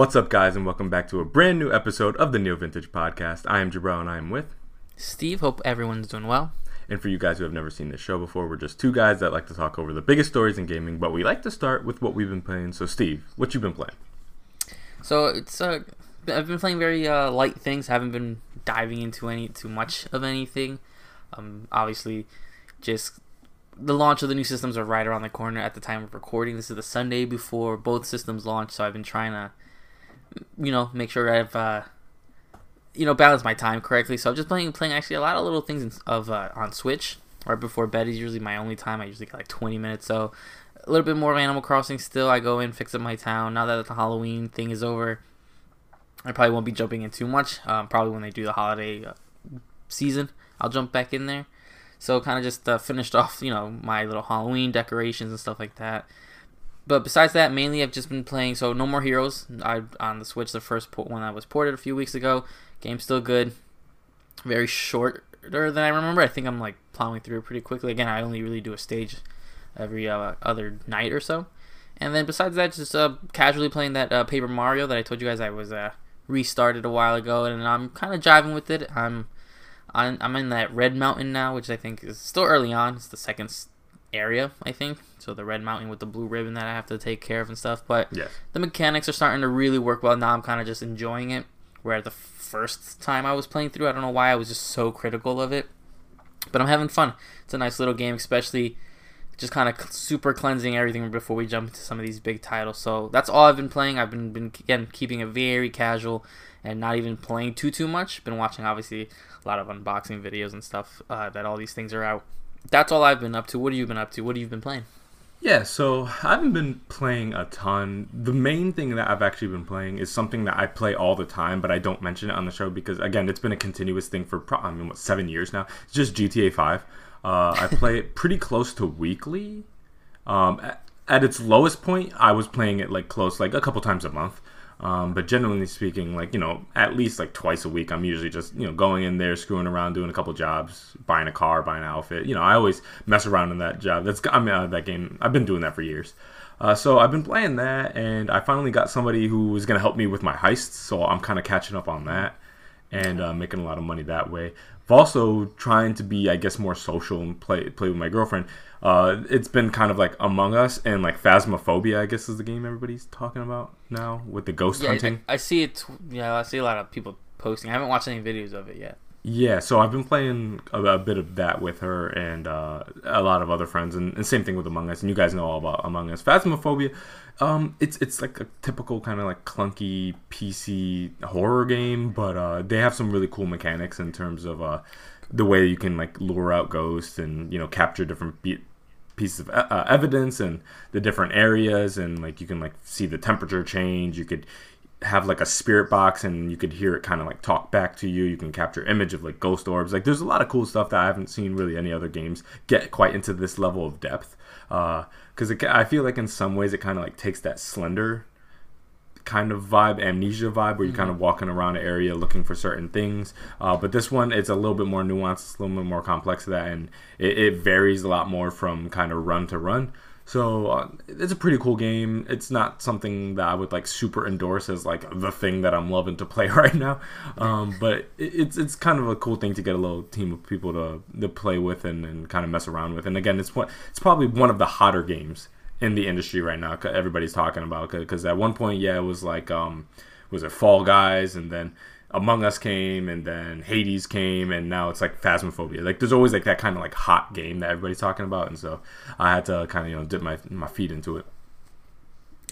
What's up, guys, and welcome back to a brand new episode of the Neo Vintage Podcast. I am Jabril, and I am with. Steve, hope everyone's doing well. And for you guys who have never seen this show before, we're just two guys that like to talk over the biggest stories in gaming, but we like to start with what we've been playing. So, Steve, what you been playing? So it's uh, I've been playing very uh, light things. haven't been diving into any too much of anything. Um, obviously, just the launch of the new systems are right around the corner at the time of recording. This is the Sunday before both systems launch, so I've been trying to, you know, make sure I've, uh, you know, balance my time correctly. So I'm just playing playing actually a lot of little things of uh, on Switch. Right before bed is usually my only time. I usually get like 20 minutes, so a little bit more of Animal Crossing still. I go in, fix up my town. Now that the Halloween thing is over, I probably won't be jumping in too much. Um, probably when they do the holiday uh, season, I'll jump back in there. So kind of just uh, finished off, you know, my little Halloween decorations and stuff like that. But besides that, mainly I've just been playing. So No More Heroes. I on the Switch, the first one that was ported a few weeks ago. Game's still good. Very shorter than I remember. I think I'm like plowing through it pretty quickly. Again, I only really do a stage every uh, other night or so. And then besides that, just uh, casually playing that uh, Paper Mario that I told you guys I was uh, restarted a while ago, and I'm kind of jiving with it. I'm, I'm I'm in that Red Mountain now, which I think is still early on. It's the second area, I think. So the Red Mountain with the blue ribbon that I have to take care of and stuff. But yes. the mechanics are starting to really work well now. I'm kind of just enjoying it. Where the first time I was playing through, I don't know why I was just so critical of it, but I'm having fun. It's a nice little game, especially just kind of super cleansing everything before we jump into some of these big titles. So that's all I've been playing. I've been, been again keeping it very casual and not even playing too too much. Been watching obviously a lot of unboxing videos and stuff uh, that all these things are out. That's all I've been up to. What have you been up to? What have you been playing? Yeah, so I haven't been playing a ton. The main thing that I've actually been playing is something that I play all the time, but I don't mention it on the show because again, it's been a continuous thing for pro- I mean what seven years now. It's just GTA Five. Uh, I play it pretty close to weekly. Um, at, at, its lowest point, I was playing it like close, like a couple times a month. Um, but generally speaking, like you know, at least like twice a week, I'm usually just you know going in there, screwing around, doing a couple jobs, buying a car, buying an outfit. You know, I always mess around in that job. That's I mean uh, that game. I've been doing that for years. Uh, so I've been playing that, and I finally got somebody who was gonna help me with my heists. So I'm kind of catching up on that and uh, making a lot of money that way also trying to be, I guess, more social and play play with my girlfriend. Uh, it's been kind of like Among Us and like Phasmophobia, I guess, is the game everybody's talking about now with the ghost yeah, hunting. I, I see it. Yeah, I see a lot of people posting. I haven't watched any videos of it yet. Yeah, so I've been playing a, a bit of that with her and uh, a lot of other friends, and, and, same thing with Among Us. And you guys know all about Among Us. Phasmophobia, um, it's it's like a typical kind of like clunky PC horror game, but uh, they have some really cool mechanics in terms of uh, the way you can like lure out ghosts and you know capture different be- pieces of uh, evidence and the different areas, and like you can like see the temperature change. You could have like a spirit box and you could hear it kind of like talk back to you. You can capture image of like ghost orbs. Like there's a lot of cool stuff that I haven't seen really any other games get quite into this level of depth. Because uh, I feel like in some ways it kind of like takes that slender kind of vibe, amnesia vibe, where you're mm-hmm. kind of walking around an area looking for certain things. Uh, but this one, it's a little bit more nuanced, it's a little bit more complex to that, and it, it varies a lot more from kind of run to run. So uh, it's a pretty cool game. It's not something that I would like super endorse as like the thing that I'm loving to play right now. Um, but it's it's kind of a cool thing to get a little team of people to to play with and, and kind of mess around with. And again, it's what it's probably one of the hotter games in the industry right now. Everybody's talking about because at one point, yeah, it was like um, was it Fall Guys, and then among Us came, and then Hades came, and now it's like Phasmophobia. Like there's always like that kind of like hot game that everybody's talking about, and so I had to kind of you know dip my my feet into it.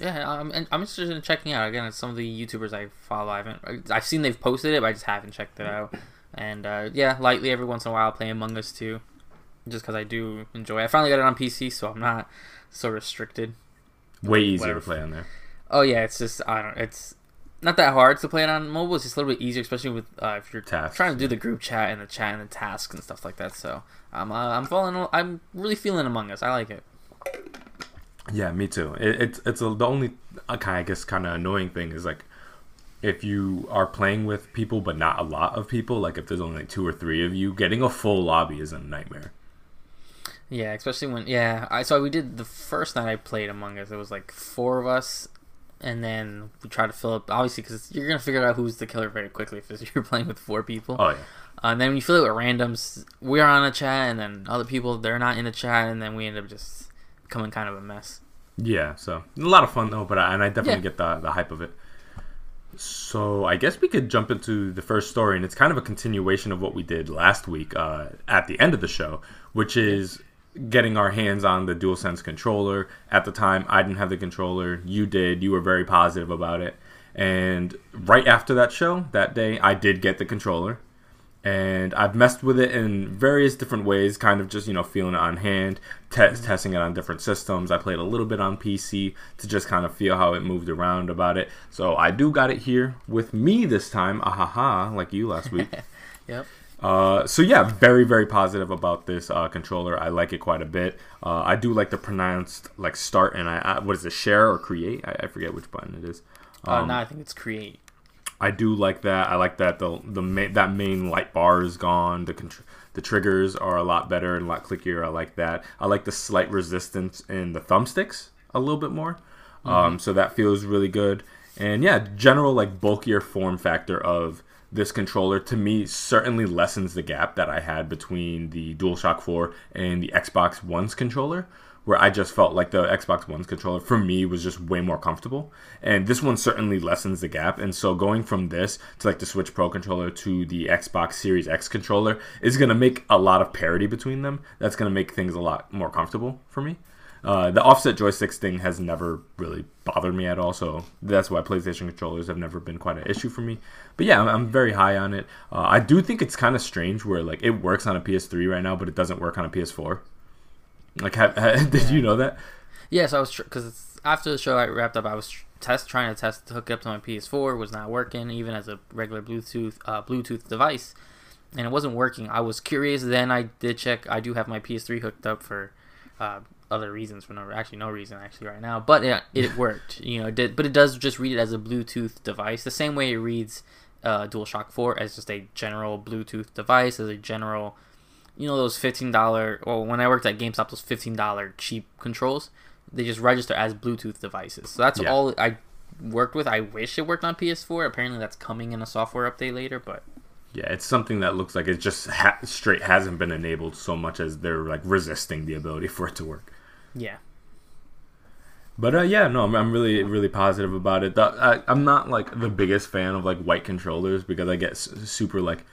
Yeah, I'm, I'm interested in checking out again. Some of the YouTubers I follow, I haven't I've seen they've posted it, but I just haven't checked it out. And uh, yeah, lightly every once in a while, I play Among Us too, just because I do enjoy. it. I finally got it on PC, so I'm not so restricted. Way easier Whatever. to play on there. Oh yeah, it's just I don't. It's not that hard to play it on mobile. It's just a little bit easier, especially with uh, if you're Tasks. trying to do the group chat and the chat and the tasks and stuff like that. So I'm uh, I'm falling. I'm really feeling Among Us. I like it. Yeah, me too. It, it's it's a, the only uh, kind of I guess kind of annoying thing is like if you are playing with people but not a lot of people. Like if there's only like two or three of you, getting a full lobby is a nightmare. Yeah, especially when yeah. I so we did the first night I played Among Us. It was like four of us and then we try to fill up. Obviously, because you're gonna figure out who's the killer very quickly if you're playing with four people. Oh yeah. Uh, and then when you fill it with randoms, we're on a chat, and then other people they're not in a chat, and then we end up just becoming kind of a mess. Yeah, so a lot of fun though, but I, and I definitely Yeah. get the the hype of it. So I guess we could jump into the first story, and it's kind of a continuation of what we did last week uh, at the end of the show, which is getting our hands on the DualSense controller. At the time, I didn't have the controller. You did. You were very positive about it. And right after that show, that day, I did get the controller and I've messed with it in various different ways, kind of just you know feeling it on hand, te- mm-hmm. testing it on different systems. I played a little bit on PC to just kind of feel how it moved around about it. So I do got it here with me this time, ahaha, like you last week. Yep. Uh, so yeah, very very positive about this uh, controller. I like it quite a bit. Uh, I do like the pronounced like start and I, I what is it share or create? I, I forget which button it is. uh, now I think it's create. I do like that. I like that the the ma- that main light bar is gone. The contr- the triggers are a lot better and a lot clickier. I like that. I like the slight resistance in the thumbsticks a little bit more. Um, so that feels really good. And yeah, general like bulkier form factor of this controller to me certainly lessens the gap that I had between the DualShock 4 and the Xbox One's controller where I just felt like the Xbox One's controller for me was just way more comfortable. And this one certainly lessens the gap. And so going from this to like the Switch Pro controller to the Xbox Series X controller is going to make a lot of parity between them. That's going to make things a lot more comfortable for me. Uh, the offset joysticks thing has never really bothered me at all, so that's why PlayStation controllers have never been quite an issue for me. But yeah, I'm, I'm very high on it. Uh, I do think it's kind of strange where like it works on a PS3 right now, but it doesn't work on a PS4. Like, ha- ha- did you know that? Yes, I was because after the show I wrapped up, I was tr- test trying to test to hook it up to my PS4 was not working even as a regular Bluetooth uh, Bluetooth device, and it wasn't working. I was curious. Then I did check. I do have my PS3 hooked up for uh, other reasons for no actually no reason actually right now, but yeah, it worked. You know, it did but it does just read it as a Bluetooth device, the same way it reads uh, DualShock 4 as just a general Bluetooth device, as a general you know those fifteen dollar. Well, when I worked at GameStop, those fifteen dollar cheap controls, they just register as Bluetooth devices. So that's Yeah. all I worked with. I wish it worked on PS4. Apparently, that's coming in a software update later. But Yeah, it's something that looks like it just ha- straight hasn't been enabled so much as they're like resisting the ability for it to work. Yeah, But uh, yeah, no, I'm, I'm really really positive about it. The, I, I'm not like the biggest fan of like white controllers because I get s- super like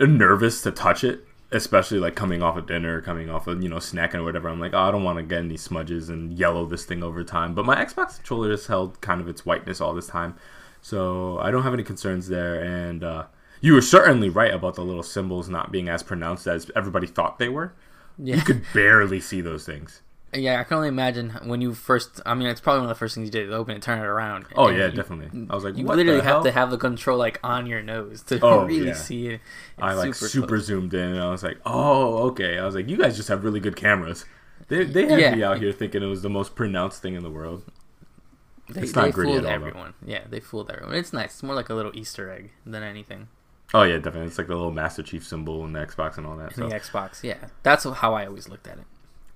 nervous to touch it, especially like coming off of dinner, coming off of you know snacking or whatever. I'm like, oh, I don't want to get any smudges and yellow this thing over time. But my Xbox controller has held kind of its whiteness all this time, so I don't have any concerns there. And uh, you were certainly right about the little symbols not being as pronounced as everybody thought they were. yeah, You could barely see those things. Yeah. I can only imagine when you first. I mean, it's probably one of the first things you did: open it, turn it around. Oh And yeah, you- definitely. I was like, You literally have to have the control like on your nose to Oh, really yeah. see it. I like super, close. zoomed in, and I was like, "Oh, okay." I was like, "You guys just have really good cameras." They they had Yeah. me out here thinking it was the most pronounced thing in the world. They, It's not they gritty fooled at all, though. everyone. Yeah, they fooled everyone. It's nice. It's more like a little Easter egg than anything. Oh yeah, definitely. It's like the little Master Chief symbol in the Xbox and all that. In So the Xbox, yeah, that's how I always looked at it.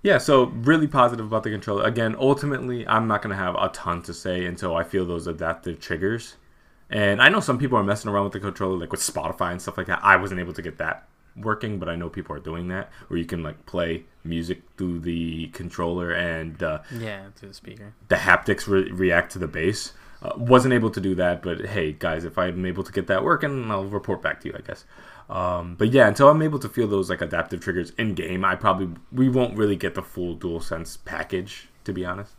Yeah, so really positive about the controller. Again, ultimately, I'm not gonna have a ton to say until I feel those adaptive triggers. And I know some people are messing around with the controller, like with Spotify and stuff like that. I wasn't able to get that working, but I know people are doing that, where you can like play music through the controller and uh, Yeah, to the speaker. the haptics re- react to the bass. Uh, wasn't able to do that, but hey, guys, if I'm able to get that working, I'll report back to you, I guess. Um, but yeah, until I'm able to feel those like adaptive triggers in game, I probably we won't really get the full DualSense package, to be honest.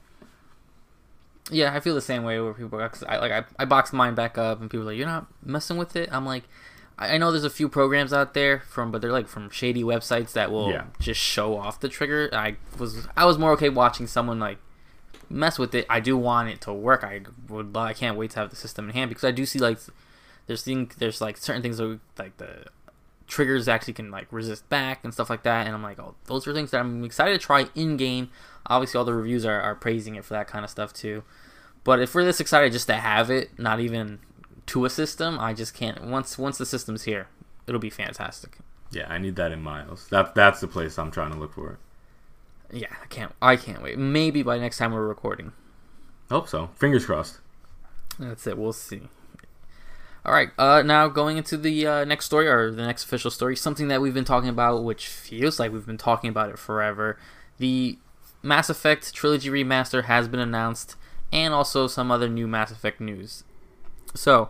Yeah, I feel the same way where people cause I like I, I boxed mine back up and people are like you're not messing with it. I'm like I I know there's a few programs out there from but they're like from shady websites that will Yeah. just show off the trigger. I was I was more okay watching someone like mess with it. I do want it to work. I would I can't wait to have the system in hand because I do see like there's thing there's like certain things that like the triggers actually can like resist back and stuff like that and i'm like oh those are things that i'm excited to try in game obviously all the reviews are, are praising it for that kind of stuff too but if we're this excited just to have it not even to a system i just can't once once the system's here it'll be fantastic Yeah, I need that in Miles. That that's the place I'm trying to look for. yeah i can't i can't wait maybe by next time we're recording Hope so. Fingers crossed. That's it. We'll see. All right. Uh, now going into the uh, next story or the next official story, something that we've been talking about, which feels like we've been talking about it forever. The Mass Effect trilogy remaster has been announced, and also some other new Mass Effect news. So,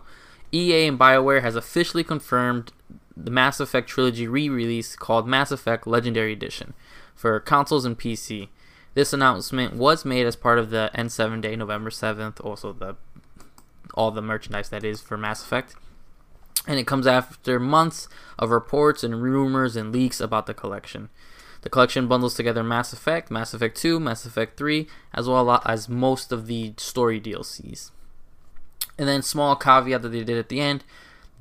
EA and BioWare has officially confirmed the Mass Effect trilogy re-release called Mass Effect Legendary Edition for consoles and PC. This announcement was made as part of the N7 Day, November 7th, also the all the merchandise that is for Mass Effect. And it comes after months of reports and rumors and leaks about the collection. The collection bundles together Mass Effect, Mass Effect 2, Mass Effect 3, as well as most of the story DLCs. And then small caveat that they did at the end,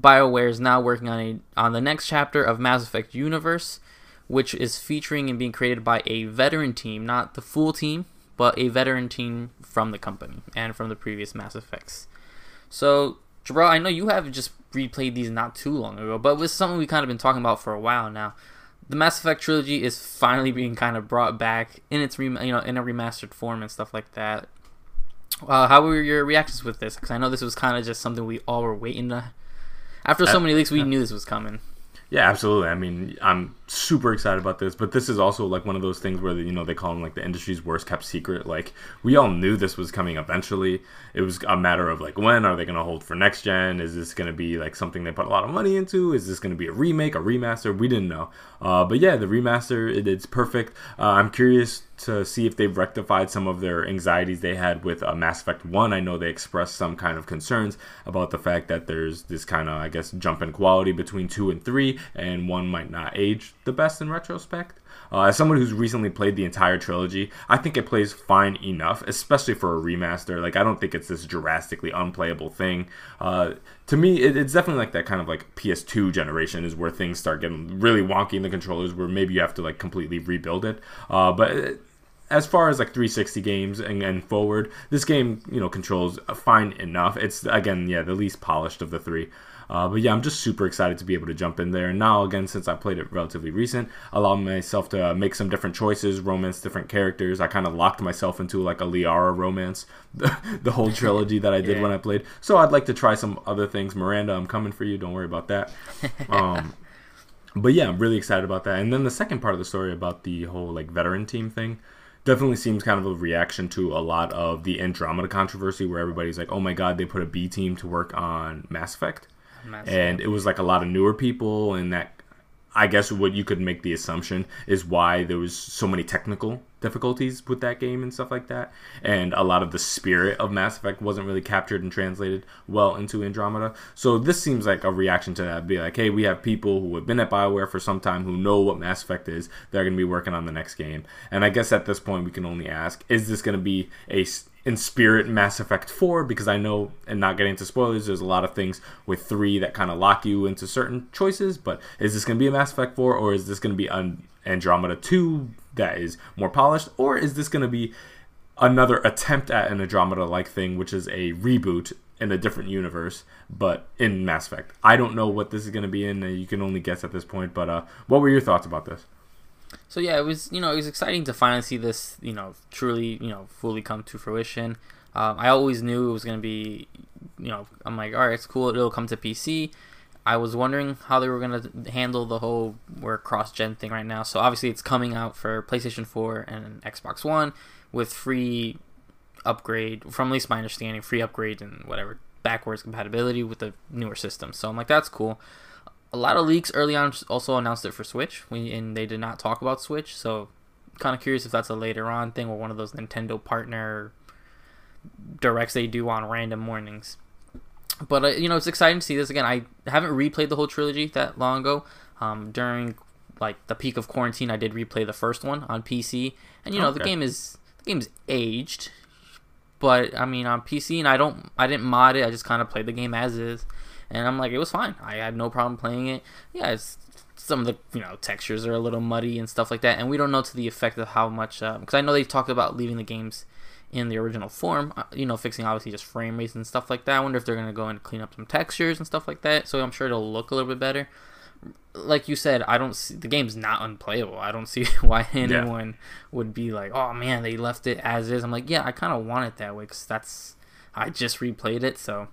BioWare is now working on a on the next chapter of Mass Effect Universe, which is featuring and being created by a veteran team, not the full team, but a veteran team from the company and from the previous Mass Effects. So, Jabral, I know you have just replayed these not too long ago, but it was something we kind of been talking about for a while now. The Mass Effect trilogy is finally being kind of brought back in its you know in a remastered form and stuff like that. Uh, how were your reactions with this? Because I know this was kind of just something we all were waiting to. After so many leaks, we knew this was coming. Yeah, absolutely. I mean, I'm super excited about this, but this is also like one of those things where you know they call them like the industry's worst kept secret. Like we all knew this was coming eventually. It was a matter of like when are they going to hold for next gen? Is this going to be like something they put a lot of money into? Is this going to be a remake, a remaster? We didn't know. Uh, but yeah, the remaster it, it's perfect. Uh, I'm curious to see if they've rectified some of their anxieties they had with uh, Mass Effect 1. I know they expressed some kind of concerns about the fact that there's this kind of, I guess, jump in quality between 2 and 3, and 1 might not age the best in retrospect. Uh, as someone who's recently played the entire trilogy, I think it plays fine enough, especially for a remaster. Like, I don't think it's this drastically unplayable thing. Uh, to me, it, it's definitely like that kind of like PS2 generation is where things start getting really wonky in the controllers, where maybe you have to like completely rebuild it. Uh, but it, as far as like 360 games and, and forward, this game you know controls fine enough. It's again yeah the least polished of the three. Uh, but yeah, I'm just super excited to be able to jump in there. And now, again, since I played it relatively recent, allow myself to make some different choices, romance different characters. I kind of locked myself into like a Liara romance, the, the whole trilogy that I did yeah. when I played. So I'd like to try some other things. Miranda, I'm coming for you. Don't worry about that. Um, but yeah, I'm really excited about that. And then the second part of the story about the whole like veteran team thing definitely seems kind of a reaction to a lot of the Andromeda controversy where everybody's like, oh my god, they put a B team to work on Mass Effect. Mass and it was like a lot of newer people, and that I guess what you could make the assumption is why there was so many technical difficulties with that game and stuff like that, and a lot of the spirit of Mass Effect wasn't really captured and translated well into Andromeda. So this seems like a reaction to that. Be like, hey, we have people who have been at Bioware for some time who know what Mass Effect is. They're going to be working on the next game, and I guess at this point we can only ask: Is this going to be a in spirit Mass Effect 4 because I know, and not getting into spoilers, there's a lot of things with 3 that kind of lock you into certain choices. But is this going to be a Mass Effect 4 or is this going to be an Andromeda 2 that is more polished? Or is this going to be another attempt at an Andromeda like thing, which is a reboot in a different universe, but in Mass Effect? I don't know what this is going to be in. You can only guess at this point. But uh, what were your thoughts about this? So yeah, it was you know it was exciting to finally see this you know truly you know fully come to fruition. Um, I always knew it was gonna be you know I'm like all right it's cool it'll come to PC. I was wondering how they were gonna handle the whole we're cross gen thing right now. So obviously it's coming out for PlayStation 4 and Xbox One with free upgrade from at least my understanding free upgrade and whatever backwards compatibility with the newer system. So I'm like that's cool a lot of leaks early on also announced it for Switch, and they did not talk about Switch. So, kind of curious if that's a later on thing or one of those Nintendo partner directs they do on random mornings. But uh, you know, it's exciting to see this again. I haven't replayed the whole trilogy that long ago. Um, during like the peak of quarantine, I did replay the first one on PC, and you know okay. the game is the game's aged. But I mean, on PC, and I don't, I didn't mod it. I just kind of played the game as is and I'm like, it was fine. I had no problem playing it. Yeah, it's some of the you know textures are a little muddy and stuff like that, and we don't know to the effect of how much because uh, I know they talked about leaving the games in the original form, uh, you know, fixing obviously just frame rates and stuff like that. I wonder if they're gonna go and clean up some textures and stuff like that. So I'm sure it'll look a little bit better. Like you said, I don't see the game's not unplayable. I don't see why anyone yeah. would be like, "Oh man, they left it as is." I'm like, yeah, I kind of want it that way because that's I just replayed it, so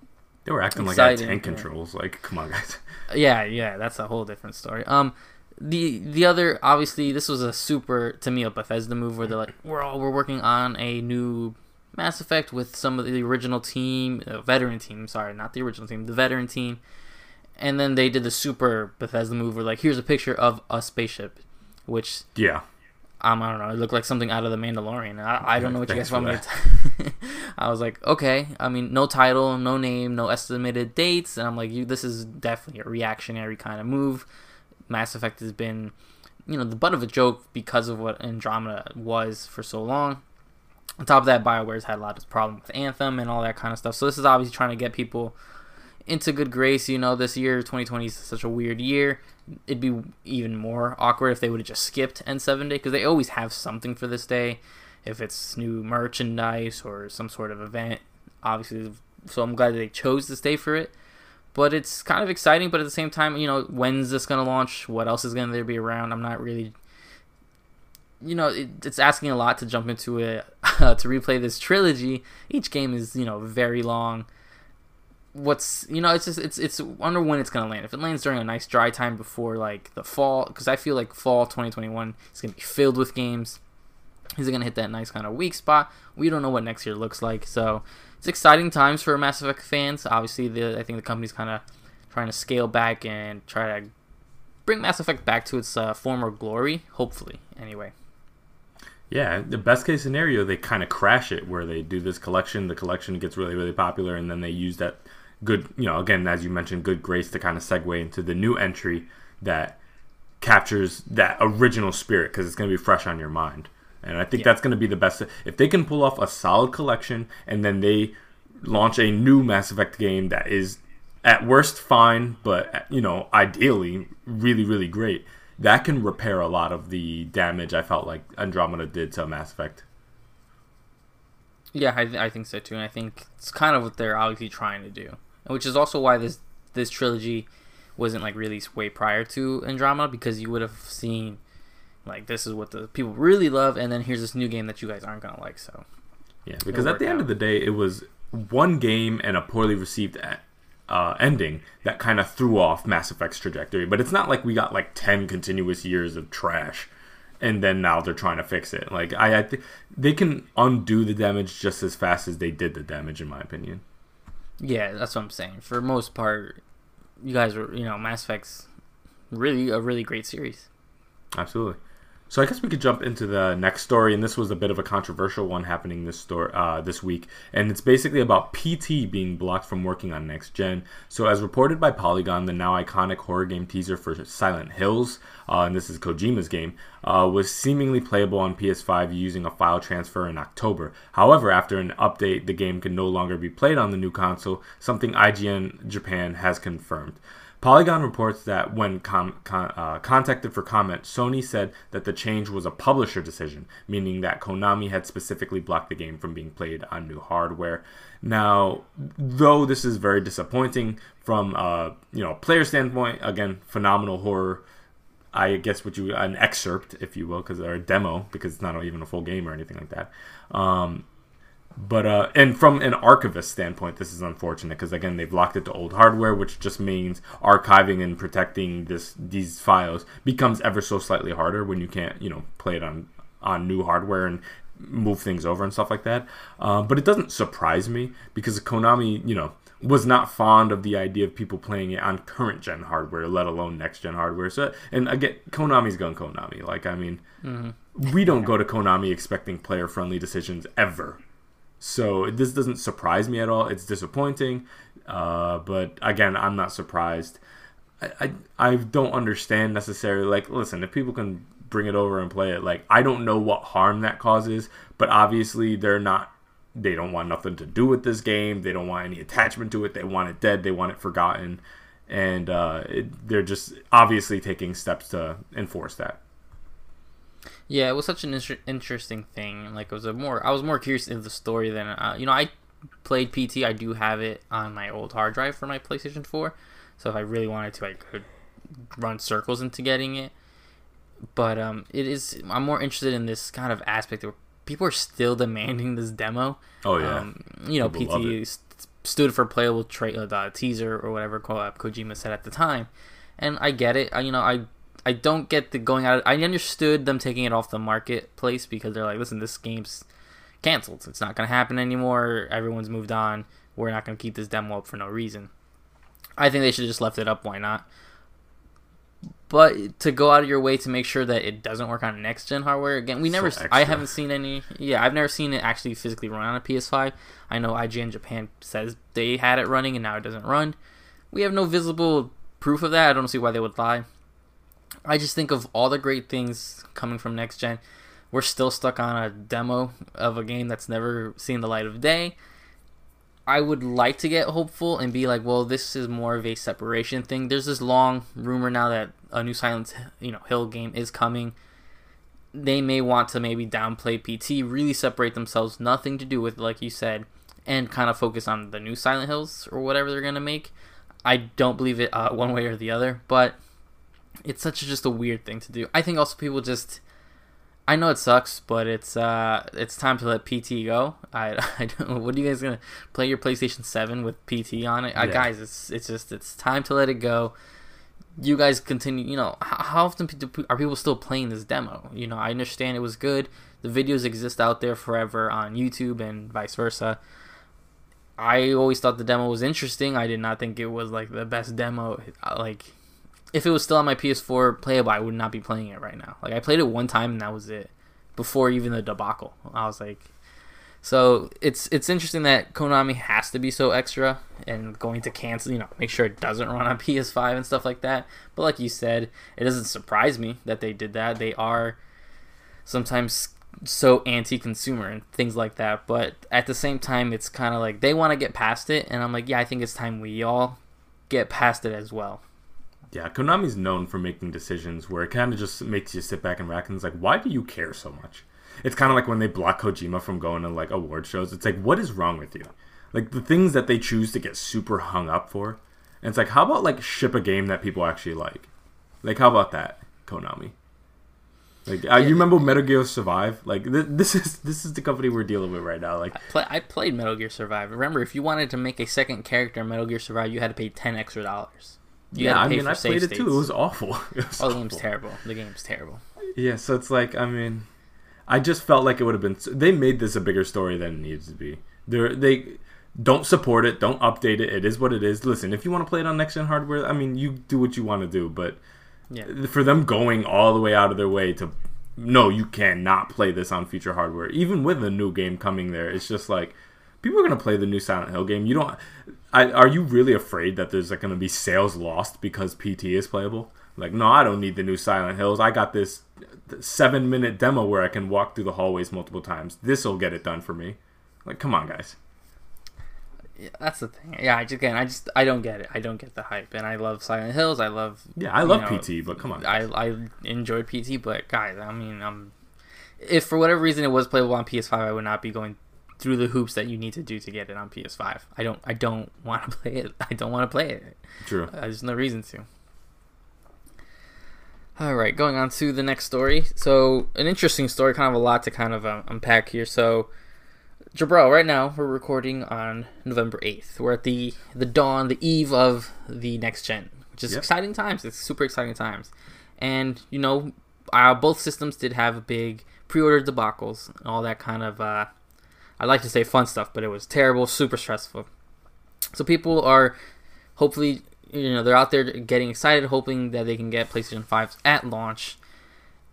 They were acting Exciting, like I had tank yeah. controls. Like, come on, guys. yeah, yeah, that's a whole different story. Um, the the other obviously this was a super to me a Bethesda move where they're like we're all we're working on a new Mass Effect with some of the original team, uh, veteran team. Sorry, not the original team, the veteran team. And then they did the super Bethesda move where like here's a picture of a spaceship, which Yeah. Um, I don't know. It looked like something out of the Mandalorian. I, I don't know what you guys want me to. I was like, okay. I mean, no title, no name, no estimated dates, and I'm like, you. This is definitely a reactionary kind of move. Mass Effect has been, you know, the butt of a joke because of what Andromeda was for so long. On top of that, Bioware's had a lot of problems with Anthem and all that kind of stuff. So this is obviously trying to get people into good grace. You know, this year, 2020 is such a weird year. It'd be even more awkward if they would have just skipped N7 Day because they always have something for this day. If it's new merchandise or some sort of event, obviously. So I'm glad they chose to stay for it. But it's kind of exciting, but at the same time, you know, when's this going to launch? What else is going to there be around? I'm not really you know, it, it's asking a lot to jump into it to replay this trilogy. Each game is, you know, very long. What's you know, it's just it's it's wonder when it's gonna land. If it lands during a nice dry time before like the fall, because I feel like fall 2021 is gonna be filled with games. Is it gonna hit that nice kind of weak spot? We don't know what next year looks like, so it's exciting times for Mass Effect fans. Obviously, the I think the company's kind of trying to scale back and try to bring Mass Effect back to its uh, former glory. Hopefully, anyway. Yeah, the best case scenario, they kind of crash it where they do this collection. The collection gets really, really popular, and then they use that good, you know, again, as you mentioned, good grace to kind of segue into the new entry that captures that original spirit because it's going to be fresh on your mind. And I think Yeah. that's going to be the best. If they can pull off a solid collection and then they launch a new Mass Effect game that is at worst fine, but you know, ideally really, really great, that can repair a lot of the damage I felt like Andromeda did to Mass Effect. Yeah, I, th- I think so too, and I think it's kind of what they're obviously trying to do, which is also why this this trilogy wasn't like released way prior to Andromeda because you would have seen like this is what the people really love, and then here's this new game that you guys aren't gonna like. So Yeah, because at the end out. of the day, it was one game and a poorly received uh, ending that kind of threw off Mass Effect's trajectory. But it's not like we got like ten continuous years of trash, and then now they're trying to fix it. Like I, I think they can undo the damage just as fast as they did the damage, in my opinion. Yeah, that's what I'm saying. For most part, you guys were you know Mass Effect's really a really great series. Absolutely. So I guess we could jump into the next story, and this was a bit of a controversial one happening this store uh, this week, and it's basically about PT being blocked from working on next gen. So as reported by Polygon, the now iconic horror game teaser for Silent Hills, uh, and this is Kojima's game, uh, was seemingly playable on PS5 using a file transfer in October. However, after an update, the game can no longer be played on the new console, something IGN Japan has confirmed. Polygon reports that when com- con- uh, contacted for comment, Sony said that the change was a publisher decision, meaning that Konami had specifically blocked the game from being played on new hardware. Now, though this is very disappointing from uh, you know a player standpoint, again, phenomenal horror. I guess what you an excerpt, if you will, because or a demo, because it's not even a full game or anything like that. Um, but uh, and from an archivist standpoint, this is unfortunate because again they've locked it to old hardware, which just means archiving and protecting this these files becomes ever so slightly harder when you can't you know play it on on new hardware and move things over and stuff like that. Uh, but it doesn't surprise me because Konami, you know, was not fond of the idea of people playing it on current gen hardware, let alone next gen hardware. So and again, Konami's gone Konami. Like I mean, we don't go to Konami expecting player friendly decisions ever. So this doesn't surprise me at all. It's disappointing, uh, but again, I'm not surprised. I, I I don't understand necessarily. Like, listen, if people can bring it over and play it, like I don't know what harm that causes, but obviously they're not. They don't want nothing to do with this game. They don't want any attachment to it. They want it dead. They want it forgotten, and uh, it, they're just obviously taking steps to enforce that. Yeah, it was such an inter- interesting thing. Like it was a more I was more curious in the story than uh, you know I played PT. I do have it on my old hard drive for my PlayStation 4. So if I really wanted to I could run circles into getting it. But um it is I'm more interested in this kind of aspect where people are still demanding this demo. Oh yeah, Um, you know, People PT st- stood for playable tra- uh, the teaser or whatever Ko- uh, Kojima said at the time, and I get it. I, you know, I I don't get the going out. I understood them taking it off the marketplace because they're like, listen, this game's canceled. It's not gonna happen anymore. Everyone's moved on. We're not gonna keep this demo up for no reason. I think they should have just left it up. Why not? But to go out of your way to make sure that it doesn't work on next gen hardware again, we So never. extra. I haven't seen any. Yeah, I've never seen it actually physically run on a PS5. I know IGN Japan says they had it running and now it doesn't run. We have no visible proof of that. I don't see why they would lie. I just think of all the great things coming from next gen. We're still stuck on a demo of a game that's never seen the light of day. I would like to get hopeful and be like, well, this is more of a separation thing. There's this long rumor now that a new Silent you know Hill game is coming. They may want to maybe downplay PT, really separate themselves, nothing to do with like you said, and kind of focus on the new Silent Hills or whatever they're gonna make. I don't believe it uh, one way or the other, but it's such a, just a weird thing to do. I think also people just I know it sucks, but it's uh it's time to let PT go. I I don't what are you guys gonna play your PlayStation Seven with PT on it? Uh, guys, it's it's just it's time to let it go. You guys continue. You know how, how often pe- are people still playing this demo? You know I understand it was good. The videos exist out there forever on YouTube and vice versa. I always thought the demo was interesting. I did not think it was like the best demo. Uh, Like if it was still on my PS4 playable, I would not be playing it right now. Like I played it one time and that was it. Before even the debacle, I was like, so it's it's interesting that Konami has to be so extra and going to cancel, you know, make sure it doesn't run on PS5 and stuff like that. But like you said, it doesn't surprise me that they did that. They are sometimes so anti-consumer and things like that. But at the same time, it's kind of like they want to get past it, and I'm like, yeah, I think it's time we all get past it as well. Yeah, Konami's known for making decisions where it kind of just makes you sit back and rack and it's like, why do you care so much? It's kind of like when they block Kojima from going to like award shows. It's like, what is wrong with you? Like the things that they choose to get super hung up for. And it's like, how about like ship a game that people actually like? Like, how about that, Konami? Like, uh, you remember Metal Gear Survive? Like, th- this is this is the company we're dealing with right now. Like, Play, I played Metal Gear Survive. Remember, if you wanted to make a second character in Metal Gear Survive, you had to pay ten extra dollars. You yeah, I mean, I played it too. It was awful. It was Oh, the game's terrible. The game's terrible. Yeah, so it's like I mean, I just felt like it would have been. They made this a bigger story than it needs to be. They they don't support it, don't update it. It is what it is. Listen, if you want to play it on next gen hardware, I mean, you do what you want to do. But Yeah. for them going all the way out of their way to no, you cannot play this on future hardware, even with a new game coming there. It's just like people are gonna play the new Silent Hill game. You don't. I, are you really afraid that there's like gonna be sales lost because PT is playable? Like, no, I don't need the new Silent Hills. I got this seven minute demo where I can walk through the hallways multiple times. This'll get it done for me. Like, come on, guys. Yeah, that's the thing. Yeah, I just again, I just I don't get it. I don't get the hype, and I love Silent Hills. I love Yeah, I love know, PT, but come on. I I enjoyed PT, but guys, I mean, um, if for whatever reason it was playable on PS5, I would not be going through the hoops that you need to do to get it on PS5. I don't I don't want to play it. I don't want to play it. True. Uh, there's no reason to. All right, going on to the next story. So, an interesting story, kind of a lot to kind of um, unpack here. So, Jabral, right now we're recording on November 8th. We're at the the dawn, the eve of the next gen, which is Yep. exciting times. It's super exciting times. And, you know, uh, both systems did have big pre-order debacles and all that kind of uh I like to say fun stuff, but it was terrible, super stressful. So people are hopefully you know they're out there getting excited hoping that they can get playstation 5s at launch.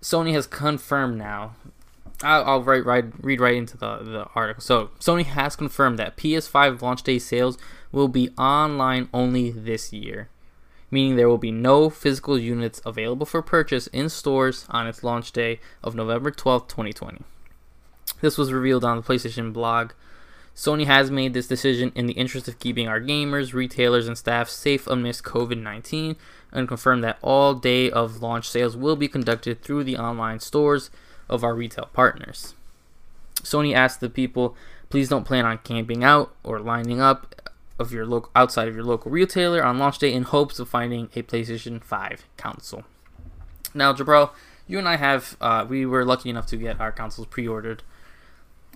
Sony has confirmed now. I'll, write, read right into the, the article. So sony has confirmed that ps5 launch day sales will be online only this year meaning there will be no physical units available for purchase in stores on its launch day of november 12th 2020 this was revealed on the playstation blog Sony has made this decision in the interest of keeping our gamers, retailers, and staff safe amidst COVID 19 and confirmed that all day of launch sales will be conducted through the online stores of our retail partners. Sony asked the people, please don't plan on camping out or lining up of your local outside of your local retailer on launch day in hopes of finding a PlayStation 5 console. Now, Jabral, you and I have uh, we were lucky enough to get our consoles pre-ordered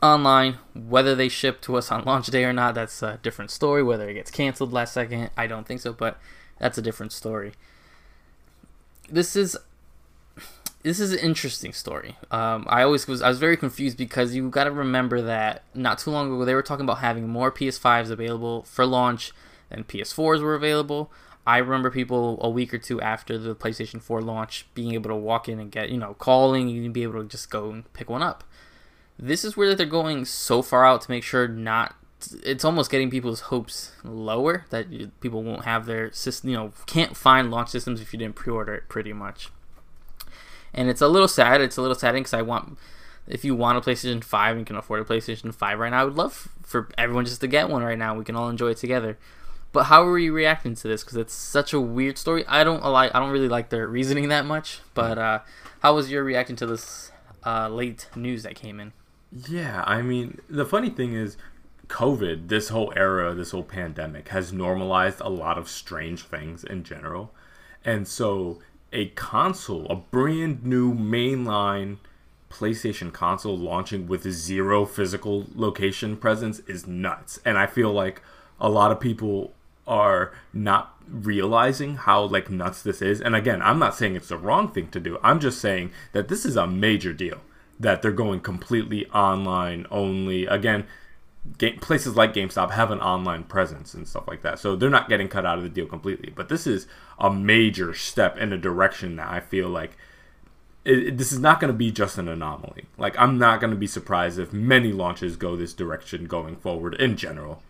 online. Whether they ship to us on launch day or not, that's a different story. Whether it gets canceled last second, I don't think so, but that's a different story. This is this is an interesting story. Um, I always was I was very confused because you got to remember that not too long ago they were talking about having more PS5s available for launch than PS4s were available. I remember people a week or two after the PlayStation 4 launch being able to walk in and get, you know, calling, you be able to just go and pick one up. This is where they're going so far out to make sure not it's almost getting people's hopes lower that people won't have their system, you know, can't find launch systems if you didn't pre-order it pretty much. And it's a little sad. It's a little sad because I want if you want a PlayStation 5 and can afford a PlayStation 5 right now, I would love for everyone just to get one right now. We can all enjoy it together. But how are you reacting to this? Because it's such a weird story. I don't like. I don't really like their reasoning that much. But uh, how was your reaction to this uh, late news that came in? Yeah, I mean, the funny thing is, COVID, this whole era, this whole pandemic, has normalized a lot of strange things in general, and so a console, a brand new mainline PlayStation console launching with zero physical location presence is nuts. And I feel like a lot of people are not realizing how like nuts this is. And again, I'm not saying it's the wrong thing to do. I'm just saying that this is a major deal that they're going completely online only. Again, game, places like GameStop have an online presence and stuff like that. So they're not getting cut out of the deal completely. But this is a major step in a direction that I feel like it, it, this is not going to be just an anomaly. Like I'm not going to be surprised if many launches go this direction going forward in general